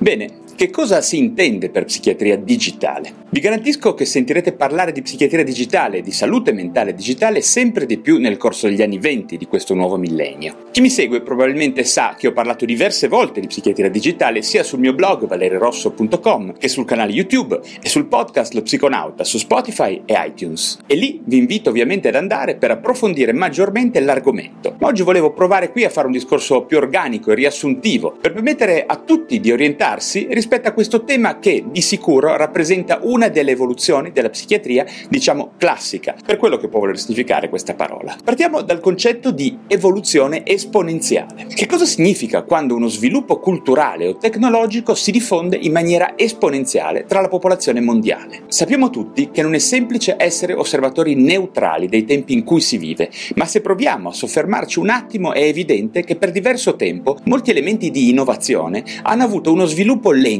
Bene, che cosa si intende per psichiatria digitale? Vi garantisco che sentirete parlare di psichiatria digitale e di salute mentale digitale sempre di più nel corso degli anni 20 di questo nuovo millennio. Chi mi segue probabilmente sa che ho parlato diverse volte di psichiatria digitale sia sul mio blog valerirosso.com che sul canale YouTube e sul podcast Lo Psiconauta su Spotify e iTunes. E lì vi invito ovviamente ad andare per approfondire maggiormente l'argomento. Ma oggi volevo provare qui a fare un discorso più organico e riassuntivo per permettere a tutti di orientarsi rispetto a questo tema che di sicuro rappresenta una delle evoluzioni della psichiatria, diciamo classica, per quello che può voler significare questa parola. Partiamo dal concetto di evoluzione esponenziale. Che cosa significa quando uno sviluppo culturale o tecnologico si diffonde in maniera esponenziale tra la popolazione mondiale? Sappiamo tutti che non è semplice essere osservatori neutrali dei tempi in cui si vive, ma se proviamo a soffermarci un attimo è evidente che per diverso tempo molti elementi di innovazione hanno avuto uno sviluppo lento,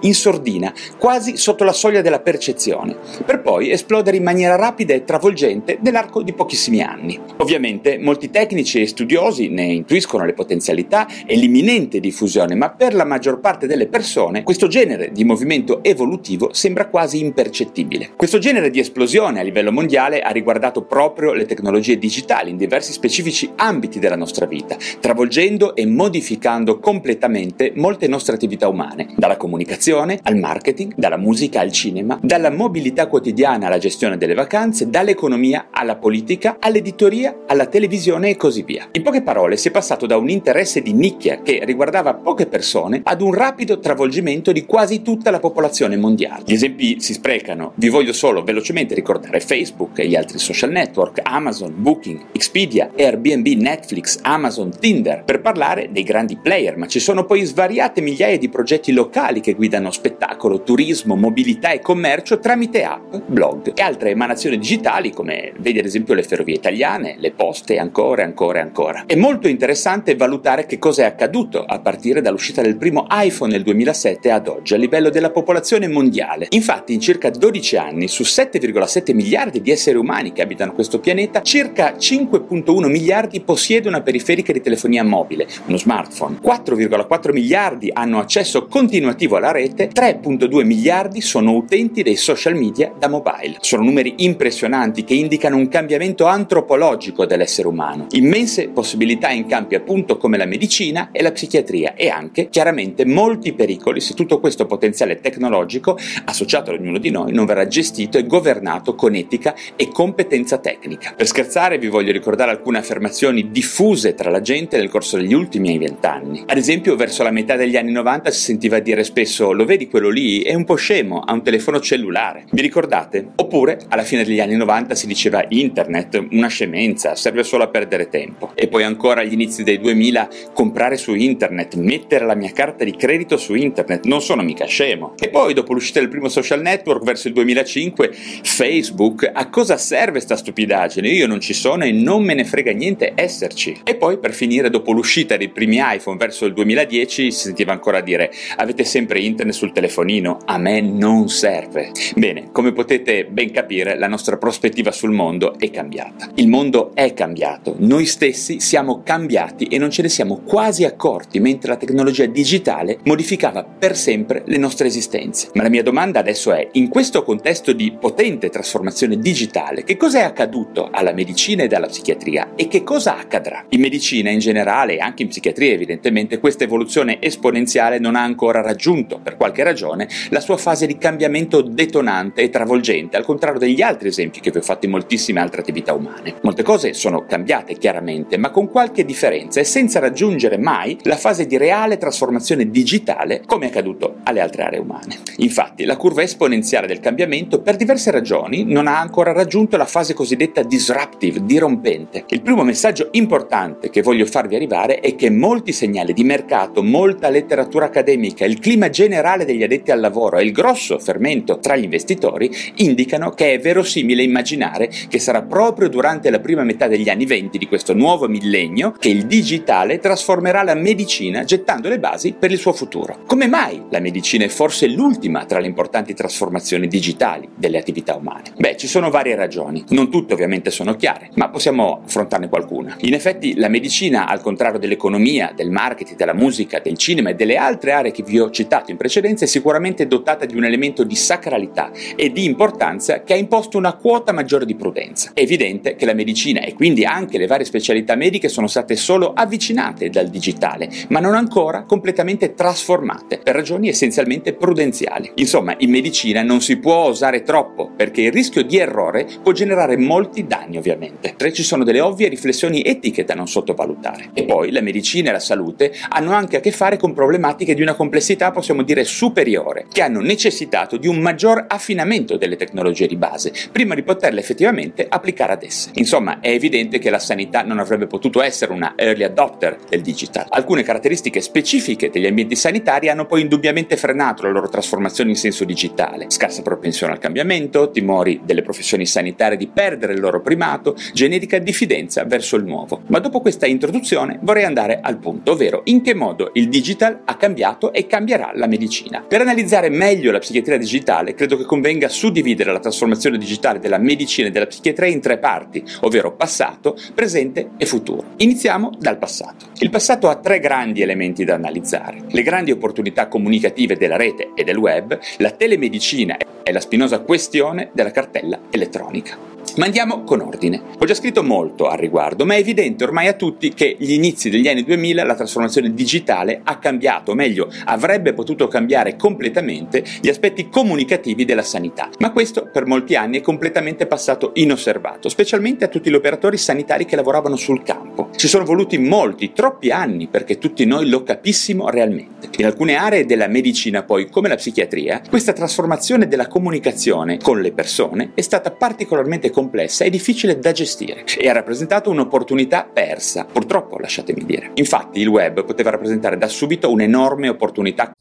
in sordina, quasi sotto la soglia della percezione, per poi esplodere in maniera rapida e travolgente nell'arco di pochissimi anni. Ovviamente molti tecnici e studiosi ne intuiscono le potenzialità e l'imminente diffusione, ma per la maggior parte delle persone questo genere di movimento evolutivo sembra quasi impercettibile. Questo genere di esplosione a livello mondiale ha riguardato proprio le tecnologie digitali in diversi specifici ambiti della nostra vita, travolgendo e modificando completamente molte nostre attività umane, dalla comunicazione al marketing, dalla musica al cinema, dalla mobilità quotidiana alla gestione delle vacanze, dall'economia alla politica, all'editoria, alla televisione e così via. In poche parole si è passato da un interesse di nicchia che riguardava poche persone ad un rapido travolgimento di quasi tutta la popolazione mondiale. Gli esempi si sprecano, vi voglio solo velocemente ricordare Facebook e gli altri social network, Amazon, Booking, Expedia, Airbnb, Netflix, Amazon, Tinder, per parlare dei grandi player, ma ci sono poi svariate migliaia di progetti locali che guidano spettacolo, turismo, mobilità e commercio tramite app, blog e altre emanazioni digitali come vedi ad esempio le ferrovie italiane, le poste ancora e ancora e ancora. È molto interessante valutare che cosa è accaduto a partire dall'uscita del primo iPhone nel 2007 ad oggi a livello della popolazione mondiale. Infatti in circa 12 anni su 7,7 miliardi di esseri umani che abitano questo pianeta, circa 5,1 miliardi possiedono una periferica di telefonia mobile, uno smartphone, 4,4 miliardi hanno accesso continuativo alla rete, 3,2 miliardi sono utenti dei social media da mobile. Sono numeri impressionanti che indicano un cambiamento antropologico dell'essere umano, immense possibilità in campi appunto come la medicina e la psichiatria e anche chiaramente molti pericoli se tutto questo potenziale tecnologico associato ad ognuno di noi non verrà gestito e governato con etica e competenza tecnica. Per scherzare vi voglio ricordare alcune affermazioni diffuse tra la gente nel corso degli ultimi vent'anni. Ad esempio verso la metà degli anni 90 si sentiva dire spesso lo vedi quello lì è un po' scemo, ha un telefono cellulare. Vi ricordate? Oppure alla fine degli anni 90 si diceva internet, una scemenza, serve solo a perdere tempo. E poi ancora agli inizi dei 2000 comprare su internet, mettere la mia carta di credito su internet, non sono mica scemo. E poi dopo l'uscita del primo social network verso il 2005, Facebook, a cosa serve sta stupidaggine? Io non ci sono e non me ne frega niente esserci. E poi per finire dopo l'uscita dei primi iPhone verso il 2010 si sentiva ancora dire avete sempre internet sul telefonino, a me non serve. Bene, come potete ben capire la nostra prospettiva sul mondo è cambiata. Il mondo è cambiato, noi stessi siamo cambiati e non ce ne siamo quasi accorti mentre la tecnologia digitale modificava per sempre le nostre esistenze. Ma la mia domanda adesso è, in questo contesto di potente trasformazione digitale, che cosa è accaduto alla medicina ed alla psichiatria e che cosa accadrà? In medicina in generale e anche in psichiatria evidentemente questa evoluzione esponenziale non ha ancora raggiunto, per qualche ragione, la sua fase di cambiamento detonante e travolgente, al contrario degli altri esempi che vi ho fatto in moltissime altre attività umane. Molte cose sono cambiate chiaramente, ma con qualche differenza e senza raggiungere mai la fase di reale trasformazione digitale come è accaduto alle altre aree umane. Infatti, la curva esponenziale del cambiamento per diverse ragioni non ha ancora raggiunto la fase cosiddetta disruptive, dirompente. Il primo messaggio importante che voglio farvi arrivare è che molti segnali di mercato, molta letteratura accademica, il clima generale degli addetti al lavoro e il grosso fermento tra gli investitori indicano che è verosimile immaginare che sarà proprio durante la prima metà degli anni 20 di questo nuovo millennio che il digitale trasformerà la medicina gettando le basi per il suo futuro. Come mai la medicina è forse l'ultima tra le importanti trasformazioni digitali delle attività umane? Beh, ci sono varie ragioni. Non tutte ovviamente sono chiare, ma possiamo affrontarne qualcuna. In effetti la medicina, al contrario dell'economia, del marketing, della musica, del cinema e delle altre aree che vi ho citato in precedenza, è sicuramente dotata di un elemento di sacralità e di importanza che ha imposto una quota maggiore di prudenza. È evidente che la medicina e quindi anche le varie specialità mediche sono state solo avvicinate dal digitale, ma non ancora completamente trasformate per ragioni essenzialmente prudenziali. Insomma, in medicina non si può osare troppo perché il rischio di errore può generare molti danni ovviamente. Tre ci sono delle ovvie riflessioni etiche da non sottovalutare. E poi la medicina e la salute hanno anche a che fare con problematiche di una complessità possiamo dire superiore, che hanno necessitato di un maggior affinamento delle tecnologie di base prima di poterle effettivamente applicare ad esse. Insomma, è evidente che la sanità non avrebbe potuto essere una early adopter del digital. Alcune caratteristiche specifiche degli ambienti sanitari hanno poi indubbiamente frenato la loro trasformazione in senso digitale. Scarsa propensione al cambiamento, timori delle professioni sanitarie di perdere il loro primato, generica diffidenza verso il nuovo. Ma dopo questa introduzione vorrei andare al punto, ovvero in che modo il digital ha cambiato e cambierà la medicina. Per analizzare meglio la psichiatria digitale, credo che convenga suddividere la trasformazione digitale della medicina e della psichiatria in tre parti, ovvero passato, presente e futuro. Iniziamo dal passato. Il passato ha tre grandi elementi da analizzare. Le grandi opportunità comunicative della rete e del web, la telemedicina e la spinosa questione della cartella elettronica. Ma andiamo con ordine. Ho già scritto molto al riguardo, ma è evidente ormai a tutti che gli inizi degli anni 2000 la trasformazione digitale ha cambiato, o meglio, avrebbe potuto cambiare completamente gli aspetti comunicativi della sanità. Ma questo per molti anni è completamente passato inosservato, specialmente a tutti gli operatori sanitari che lavoravano sul campo. Ci sono voluti molti, troppi anni perché tutti noi lo capissimo realmente. In alcune aree della medicina, poi, come la psichiatria, questa trasformazione della comunicazione con le persone è stata particolarmente complessa e difficile da gestire e ha rappresentato un'opportunità persa, purtroppo lasciatemi dire. Infatti il web poteva rappresentare da subito un'enorme opportunità.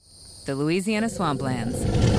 The Louisiana Swamplands.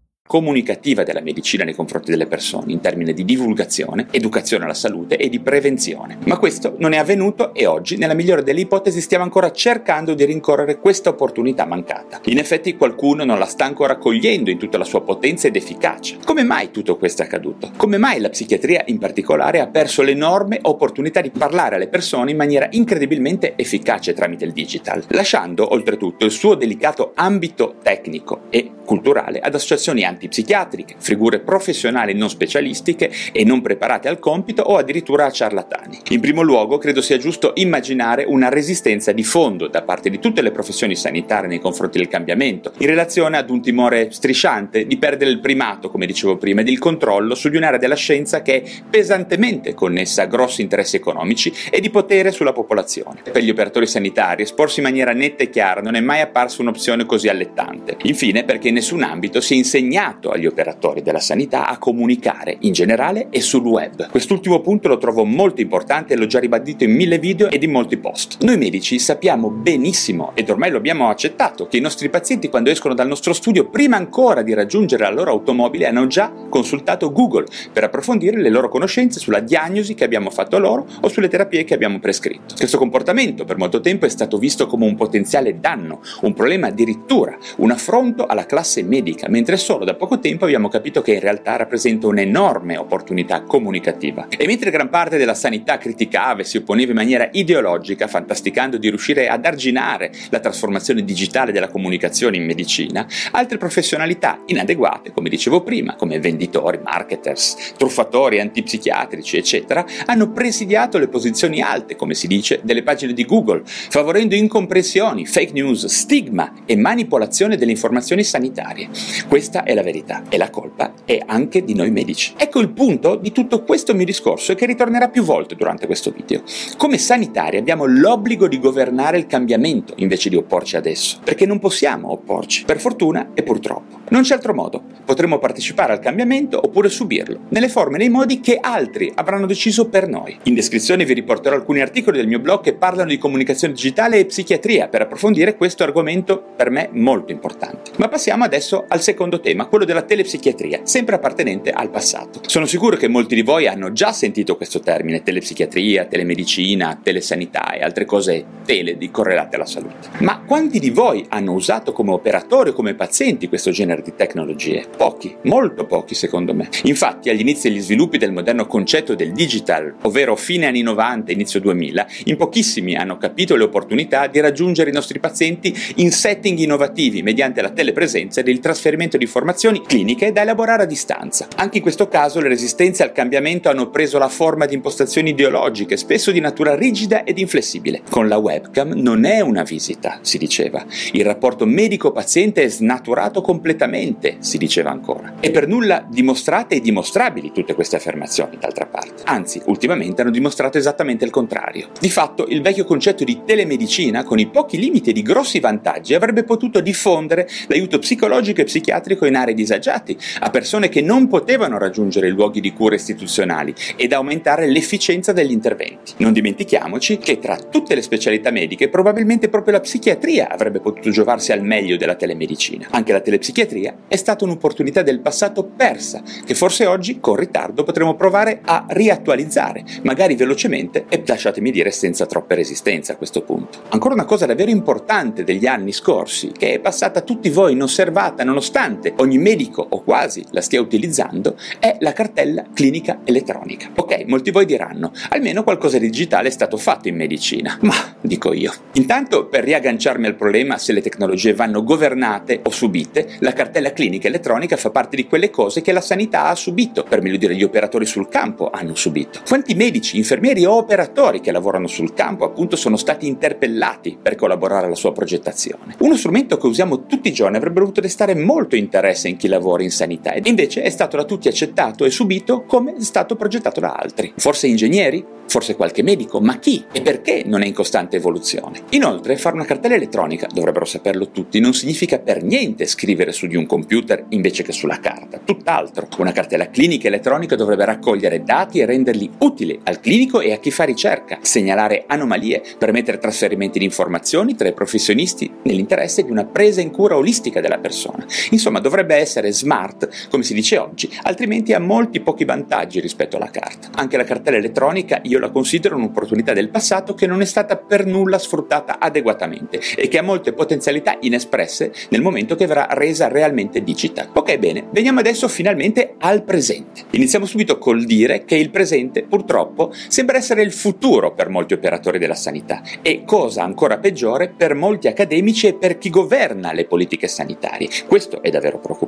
Comunicativa della medicina nei confronti delle persone in termini di divulgazione, educazione alla salute e di prevenzione. Ma questo non è avvenuto e oggi, nella migliore delle ipotesi, stiamo ancora cercando di rincorrere questa opportunità mancata. In effetti qualcuno non la sta ancora cogliendo in tutta la sua potenza ed efficacia. Come mai tutto questo è accaduto? Come mai la psichiatria in particolare ha perso l'enorme opportunità di parlare alle persone in maniera incredibilmente efficace tramite il digital, lasciando oltretutto il suo delicato ambito tecnico e culturale ad associazioni antipsichiatriche, figure professionali non specialistiche e non preparate al compito o addirittura a ciarlatani. In primo luogo credo sia giusto immaginare una resistenza di fondo da parte di tutte le professioni sanitarie nei confronti del cambiamento, in relazione ad un timore strisciante di perdere il primato, come dicevo prima, ed il controllo su di un'area della scienza che è pesantemente connessa a grossi interessi economici e di potere sulla popolazione. Per gli operatori sanitari esporsi in maniera netta e chiara non è mai apparsa un'opzione così allettante. Infine, perché in nessun ambito si è insegnato agli operatori della sanità a comunicare in generale e sul web. Quest'ultimo punto lo trovo molto importante e l'ho già ribadito in mille video ed in molti post. Noi medici sappiamo benissimo, ed ormai lo abbiamo accettato, che i nostri pazienti quando escono dal nostro studio, prima ancora di raggiungere la loro automobile, hanno già consultato Google per approfondire le loro conoscenze sulla diagnosi che abbiamo fatto loro o sulle terapie che abbiamo prescritto. Questo comportamento per molto tempo è stato visto come un potenziale danno, un problema addirittura, un affronto alla classe medica, mentre solo da da poco tempo abbiamo capito che in realtà rappresenta un'enorme opportunità comunicativa. E mentre gran parte della sanità criticava e si opponeva in maniera ideologica, fantasticando di riuscire ad arginare la trasformazione digitale della comunicazione in medicina, altre professionalità inadeguate, come dicevo prima, come venditori, marketers, truffatori, antipsichiatrici, eccetera, hanno presidiato le posizioni alte, come si dice, delle pagine di Google, favorendo incomprensioni, fake news, stigma e manipolazione delle informazioni sanitarie. Questa è la verità e la colpa è anche di noi medici. Ecco il punto di tutto questo mio discorso e che ritornerà più volte durante questo video. Come sanitari abbiamo l'obbligo di governare il cambiamento invece di opporci ad esso, perché non possiamo opporci, per fortuna e purtroppo. Non c'è altro modo. Potremo partecipare al cambiamento oppure subirlo, nelle forme e nei modi che altri avranno deciso per noi. In descrizione vi riporterò alcuni articoli del mio blog che parlano di comunicazione digitale e psichiatria per approfondire questo argomento per me molto importante. Ma passiamo adesso al secondo tema, quello della telepsichiatria, sempre appartenente al passato. Sono sicuro che molti di voi hanno già sentito questo termine, telepsichiatria, telemedicina, telesanità e altre cose tele di correlate alla salute. Ma quanti di voi hanno usato come operatori o come pazienti questo genere di tecnologie? Pochi, molto pochi secondo me. Infatti agli inizi degli sviluppi del moderno concetto del digital, ovvero fine anni 90, inizio 2000, in pochissimi hanno capito le opportunità di raggiungere i nostri pazienti in setting innovativi mediante la telepresenza ed il trasferimento di informazioni cliniche da elaborare a distanza. Anche in questo caso le resistenze al cambiamento hanno preso la forma di impostazioni ideologiche, spesso di natura rigida ed inflessibile. Con la webcam non è una visita, si diceva. Il rapporto medico-paziente è snaturato completamente, si diceva ancora. E per nulla dimostrate e dimostrabili tutte queste affermazioni, d'altra parte. Anzi, ultimamente hanno dimostrato esattamente il contrario. Di fatto, il vecchio concetto di telemedicina, con i pochi limiti e i grossi vantaggi, avrebbe potuto diffondere l'aiuto psicologico e psichiatrico in aree disagiate, a persone che non potevano raggiungere luoghi di cura istituzionali ed aumentare l'efficienza degli interventi. Non dimentichiamoci che tra tutte le specialità mediche probabilmente proprio la psichiatria avrebbe potuto giovarsi al meglio della telemedicina. Anche la telepsichiatria è stata un'opportunità del passato persa, che forse oggi con ritardo potremo provare a riattualizzare, magari velocemente e lasciatemi dire senza troppe resistenze a questo punto. Ancora una cosa davvero importante degli anni scorsi, che è passata a tutti voi inosservata nonostante ogni medico o quasi la stia utilizzando, è la cartella clinica elettronica. Ok, molti di voi diranno, almeno qualcosa di digitale è stato fatto in medicina. Ma, dico io. Intanto, per riagganciarmi al problema se le tecnologie vanno governate o subite, la cartella clinica elettronica fa parte di quelle cose che la sanità ha subito, per meglio dire gli operatori sul campo hanno subito. Quanti medici, infermieri o operatori che lavorano sul campo appunto sono stati interpellati per collaborare alla sua progettazione? Uno strumento che usiamo tutti i giorni avrebbe dovuto destare molto interesse in chi lavora in sanità ed invece è stato da tutti accettato e subito come è stato progettato da altri. Forse ingegneri? Forse qualche medico? Ma chi? E perché non è in costante evoluzione? Inoltre, fare una cartella elettronica, dovrebbero saperlo tutti, non significa per niente scrivere su di un computer invece che sulla carta. Tutt'altro. Una cartella clinica elettronica dovrebbe raccogliere dati e renderli utili al clinico e a chi fa ricerca, segnalare anomalie, permettere trasferimenti di informazioni tra i professionisti nell'interesse di una presa in cura olistica della persona. Insomma, dovrebbe essere smart, come si dice oggi, altrimenti ha molti pochi vantaggi rispetto alla carta. Anche la cartella elettronica io la considero un'opportunità del passato che non è stata per nulla sfruttata adeguatamente e che ha molte potenzialità inespresse nel momento che verrà resa realmente digital. Ok, bene, veniamo adesso finalmente al presente. Iniziamo subito col dire che il presente purtroppo sembra essere il futuro per molti operatori della sanità e cosa ancora peggiore per molti accademici e per chi governa le politiche sanitarie. Questo è davvero preoccupante.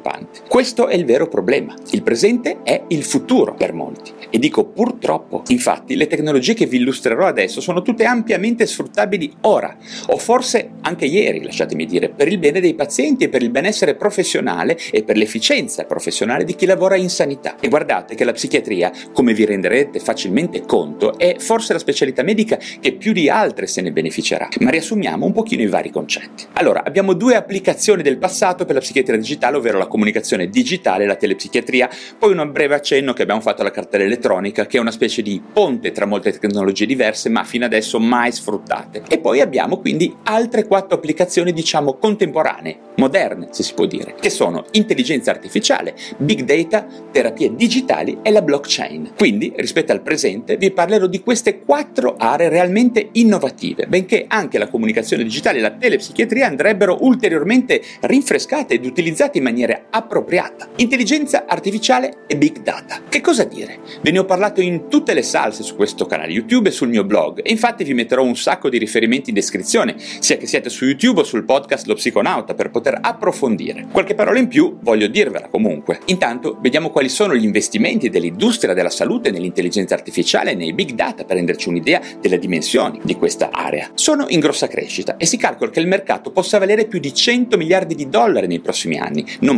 Questo è il vero problema. Il presente è il futuro per molti e dico purtroppo. Infatti le tecnologie che vi illustrerò adesso sono tutte ampiamente sfruttabili ora, o forse anche ieri, lasciatemi dire, per il bene dei pazienti e per il benessere professionale e per l'efficienza professionale di chi lavora in sanità. E guardate che la psichiatria, come vi renderete facilmente conto, è forse la specialità medica che più di altre se ne beneficerà. Ma riassumiamo un pochino i vari concetti. Allora, abbiamo due applicazioni del passato per la psichiatria digitale, ovvero la comunicazione digitale e la telepsichiatria, poi un breve accenno che abbiamo fatto alla cartella elettronica, che è una specie di ponte tra molte tecnologie diverse, ma fino adesso mai sfruttate. E poi abbiamo quindi altre quattro applicazioni, diciamo, contemporanee, moderne, se si può dire, che sono intelligenza artificiale, big data, terapie digitali e la blockchain. Quindi, rispetto al presente, vi parlerò di queste quattro aree realmente innovative, benché anche la comunicazione digitale e la telepsichiatria andrebbero ulteriormente rinfrescate ed utilizzate in maniere maniera appropriata. Intelligenza artificiale e big data. Che cosa dire? Ve ne ho parlato in tutte le salse su questo canale YouTube e sul mio blog e infatti vi metterò un sacco di riferimenti in descrizione, sia che siate su YouTube o sul podcast Lo Psiconauta per poter approfondire. Qualche parola in più voglio dirvela comunque. Intanto vediamo quali sono gli investimenti dell'industria della salute nell'intelligenza artificiale e nei big data per renderci un'idea delle dimensioni di questa area. Sono in grossa crescita e si calcola che il mercato possa valere più di 100 miliardi di dollari nei prossimi anni. Non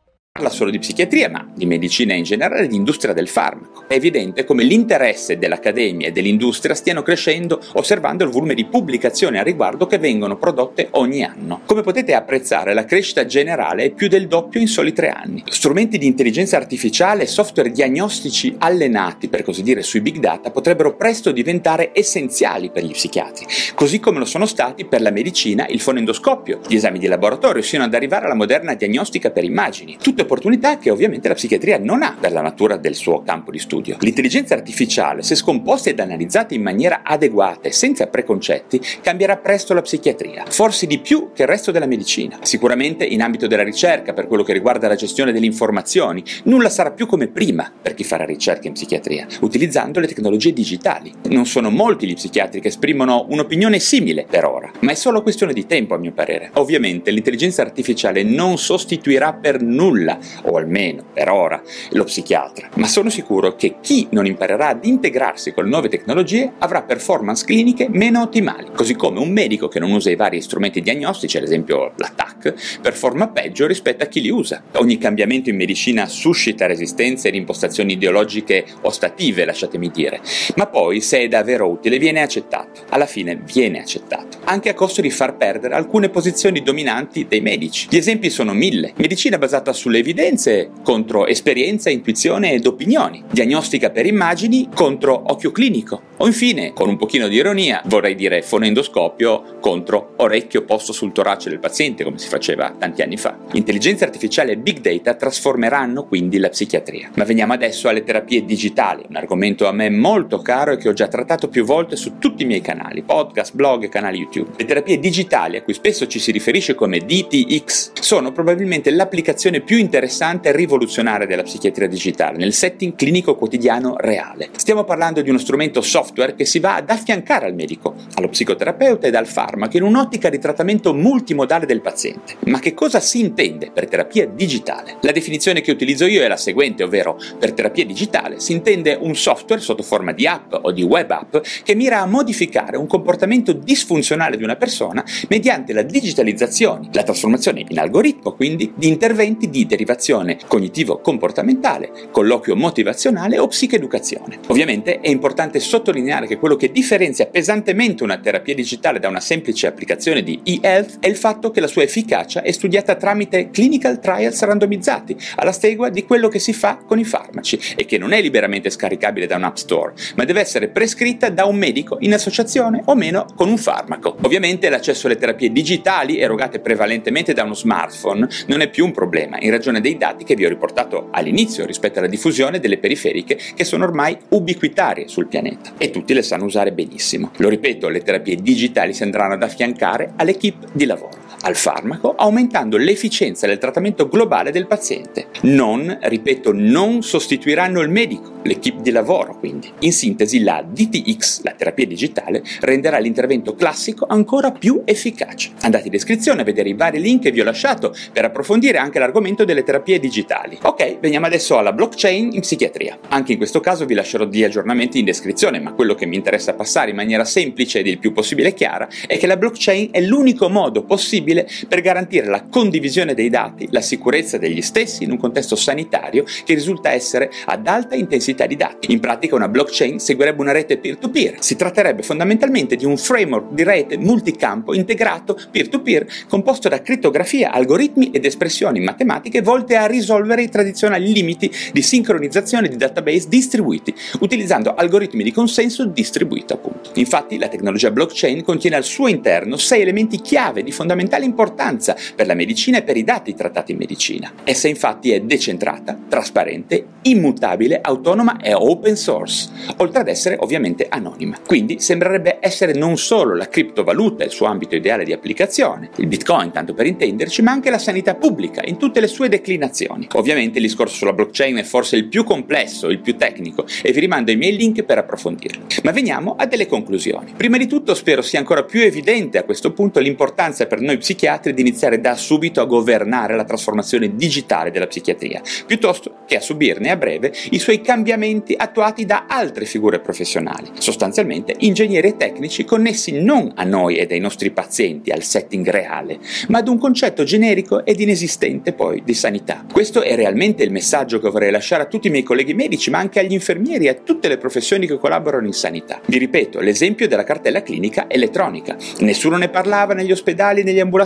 Parla solo di psichiatria, ma di medicina in generale e di industria del farmaco. È evidente come l'interesse dell'accademia e dell'industria stiano crescendo osservando il volume di pubblicazioni a riguardo che vengono prodotte ogni anno. Come potete apprezzare, la crescita generale è più del doppio in soli tre anni. Strumenti di intelligenza artificiale e software diagnostici allenati, per così dire, sui big data potrebbero presto diventare essenziali per gli psichiatri, così come lo sono stati per la medicina il fonendoscopio, gli esami di laboratorio, sino ad arrivare alla moderna diagnostica per immagini. Tutte opportunità che ovviamente la psichiatria non ha per la natura del suo campo di studio. L'intelligenza artificiale, se scomposta ed analizzata in maniera adeguata e senza preconcetti, cambierà presto la psichiatria, forse di più che il resto della medicina. Sicuramente in ambito della ricerca, per quello che riguarda la gestione delle informazioni, nulla sarà più come prima per chi farà ricerca in psichiatria, utilizzando le tecnologie digitali. Non sono molti gli psichiatri che esprimono un'opinione simile per ora, ma è solo questione di tempo a mio parere. Ovviamente l'intelligenza artificiale non sostituirà per nulla scuola, o almeno per ora, lo psichiatra, ma sono sicuro che chi non imparerà ad integrarsi con le nuove tecnologie avrà performance cliniche meno ottimali, così come un medico che non usa i vari strumenti diagnostici, ad esempio l'attack, performa peggio rispetto a chi li usa. Ogni cambiamento in medicina suscita resistenze ed impostazioni ideologiche ostative, lasciatemi dire, ma poi se è davvero utile viene accettato, alla fine viene accettato, anche a costo di far perdere alcune posizioni dominanti dei medici. Gli esempi sono mille, medicina basata sulle evidenze contro esperienza, intuizione ed opinioni, diagnostica per immagini contro occhio clinico, o infine, con un pochino di ironia, vorrei dire fonendoscopio contro orecchio posto sul torace del paziente, come si faceva tanti anni fa. Intelligenza artificiale e big data trasformeranno quindi la psichiatria. Ma veniamo adesso alle terapie digitali, un argomento a me molto caro e che ho già trattato più volte su tutti i miei canali, podcast, blog e canali YouTube. Le terapie digitali, a cui spesso ci si riferisce come DTX, sono probabilmente l'applicazione più interessante interessante e rivoluzionaria della psichiatria digitale nel setting clinico quotidiano reale. Stiamo parlando di uno strumento software che si va ad affiancare al medico, allo psicoterapeuta ed al farmaco in un'ottica di trattamento multimodale del paziente. Ma che cosa si intende per terapia digitale? La definizione che utilizzo io è la seguente, ovvero per terapia digitale si intende un software sotto forma di app o di web app che mira a modificare un comportamento disfunzionale di una persona mediante la digitalizzazione, la trasformazione in algoritmo quindi di interventi di derivazione derivazione cognitivo-comportamentale, colloquio motivazionale o psicoeducazione. Ovviamente è importante sottolineare che quello che differenzia pesantemente una terapia digitale da una semplice applicazione di e-health è il fatto che la sua efficacia è studiata tramite clinical trials randomizzati, alla stegua di quello che si fa con i farmaci e che non è liberamente scaricabile da un app store, ma deve essere prescritta da un medico in associazione o meno con un farmaco. Ovviamente l'accesso alle terapie digitali erogate prevalentemente da uno smartphone non è più un problema, in ragione dei dati che vi ho riportato all'inizio rispetto alla diffusione delle periferiche che sono ormai ubiquitarie sul pianeta e tutti le sanno usare benissimo. Lo ripeto, le terapie digitali si andranno ad affiancare all'equipe di lavoro, al farmaco, aumentando l'efficienza del trattamento globale del paziente. Non, ripeto, non sostituiranno il medico, l'equipe di lavoro quindi. In sintesi, la DTX, la terapia digitale, renderà l'intervento classico ancora più efficace. Andate in descrizione a vedere i vari link che vi ho lasciato per approfondire anche l'argomento delle terapie digitali. Ok, veniamo adesso alla blockchain in psichiatria. Anche in questo caso vi lascerò degli aggiornamenti in descrizione, ma quello che mi interessa passare in maniera semplice ed il più possibile chiara è che la blockchain è l'unico modo possibile per garantire la condivisione dei dati, la sicurezza degli stessi in un contesto sanitario che risulta essere ad alta intensità di dati. In pratica una blockchain seguirebbe una rete peer-to-peer. Si tratterebbe fondamentalmente di un framework di rete multicampo integrato peer-to-peer composto da crittografia, algoritmi ed espressioni matematiche volte a risolvere i tradizionali limiti di sincronizzazione di database distribuiti, utilizzando algoritmi di consenso distribuito appunto. Infatti la tecnologia blockchain contiene al suo interno sei elementi chiave di fondamentale fondamentale importanza per la medicina e per i dati trattati in medicina. Essa infatti è decentrata, trasparente, immutabile, autonoma e open source, oltre ad essere ovviamente anonima. Quindi sembrerebbe essere non solo la criptovaluta il suo ambito ideale di applicazione, il bitcoin tanto per intenderci, ma anche la sanità pubblica in tutte le sue declinazioni. Ovviamente il discorso sulla blockchain è forse il più complesso, il più tecnico e vi rimando i miei link per approfondirlo. Ma veniamo a delle conclusioni. Prima di tutto spero sia ancora più evidente a questo punto l'importanza per noi psichiatri di iniziare da subito a governare la trasformazione digitale della psichiatria, piuttosto che a subirne a breve i suoi cambiamenti attuati da altre figure professionali, sostanzialmente ingegneri e tecnici connessi non a noi e ai nostri pazienti, al setting reale, ma ad un concetto generico ed inesistente poi di sanità. Questo è realmente il messaggio che vorrei lasciare a tutti i miei colleghi medici, ma anche agli infermieri e a tutte le professioni che collaborano in sanità. Vi ripeto, l'esempio della cartella clinica elettronica. Nessuno ne parlava negli ospedali e negli ambulatori,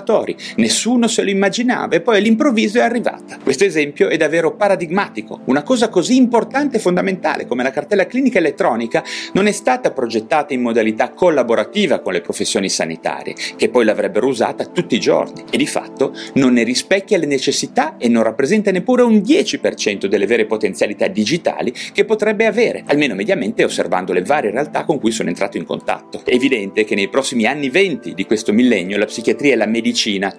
nessuno se lo immaginava e poi all'improvviso è arrivata. Questo esempio è davvero paradigmatico. Una cosa così importante e fondamentale come la cartella clinica elettronica non è stata progettata in modalità collaborativa con le professioni sanitarie, che poi l'avrebbero usata tutti i giorni e di fatto non ne rispecchia le necessità e non rappresenta neppure un 10% delle vere potenzialità digitali che potrebbe avere, almeno mediamente osservando le varie realtà con cui sono entrato in contatto. È evidente che nei prossimi anni 20 di questo millennio la psichiatria e la medicina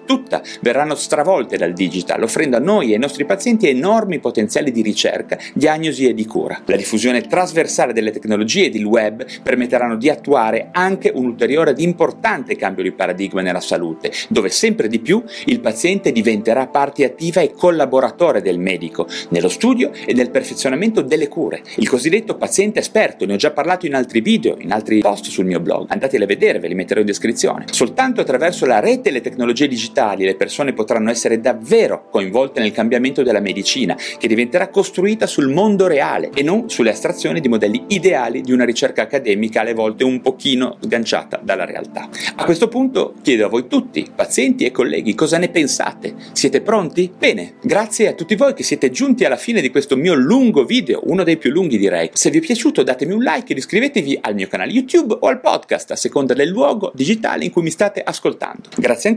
tutta verranno stravolte dal digital, offrendo a noi e ai nostri pazienti enormi potenziali di ricerca, diagnosi e di cura. La diffusione trasversale delle tecnologie ed il web permetteranno di attuare anche un ulteriore ed importante cambio di paradigma nella salute, dove sempre di più il paziente diventerà parte attiva e collaboratore del medico nello studio e nel perfezionamento delle cure, il cosiddetto paziente esperto, ne ho già parlato in altri video, in altri post sul mio blog, andateli a vedere, ve li metterò in descrizione. Soltanto attraverso la rete e le tecnologie digitali le persone potranno essere davvero coinvolte nel cambiamento della medicina, che diventerà costruita sul mondo reale e non sulle astrazioni di modelli ideali di una ricerca accademica alle volte un pochino sganciata dalla realtà. A questo punto chiedo a voi tutti, pazienti e colleghi, cosa ne pensate? Siete pronti? Bene, grazie a tutti voi che siete giunti alla fine di questo mio lungo video, uno dei più lunghi direi. Se vi è piaciuto datemi un like ed iscrivetevi al mio canale YouTube o al podcast a seconda del luogo digitale in cui mi state ascoltando. Grazie ancora,